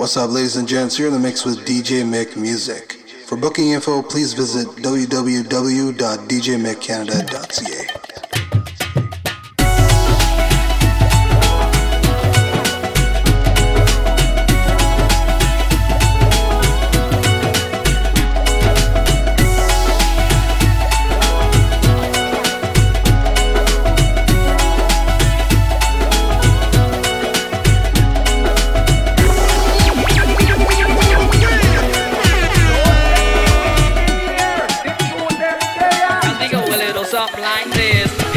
What's up, ladies and gents? You're in the mix with DJ Mick Music. For booking info, please visit www.djmickcanada.ca. like this.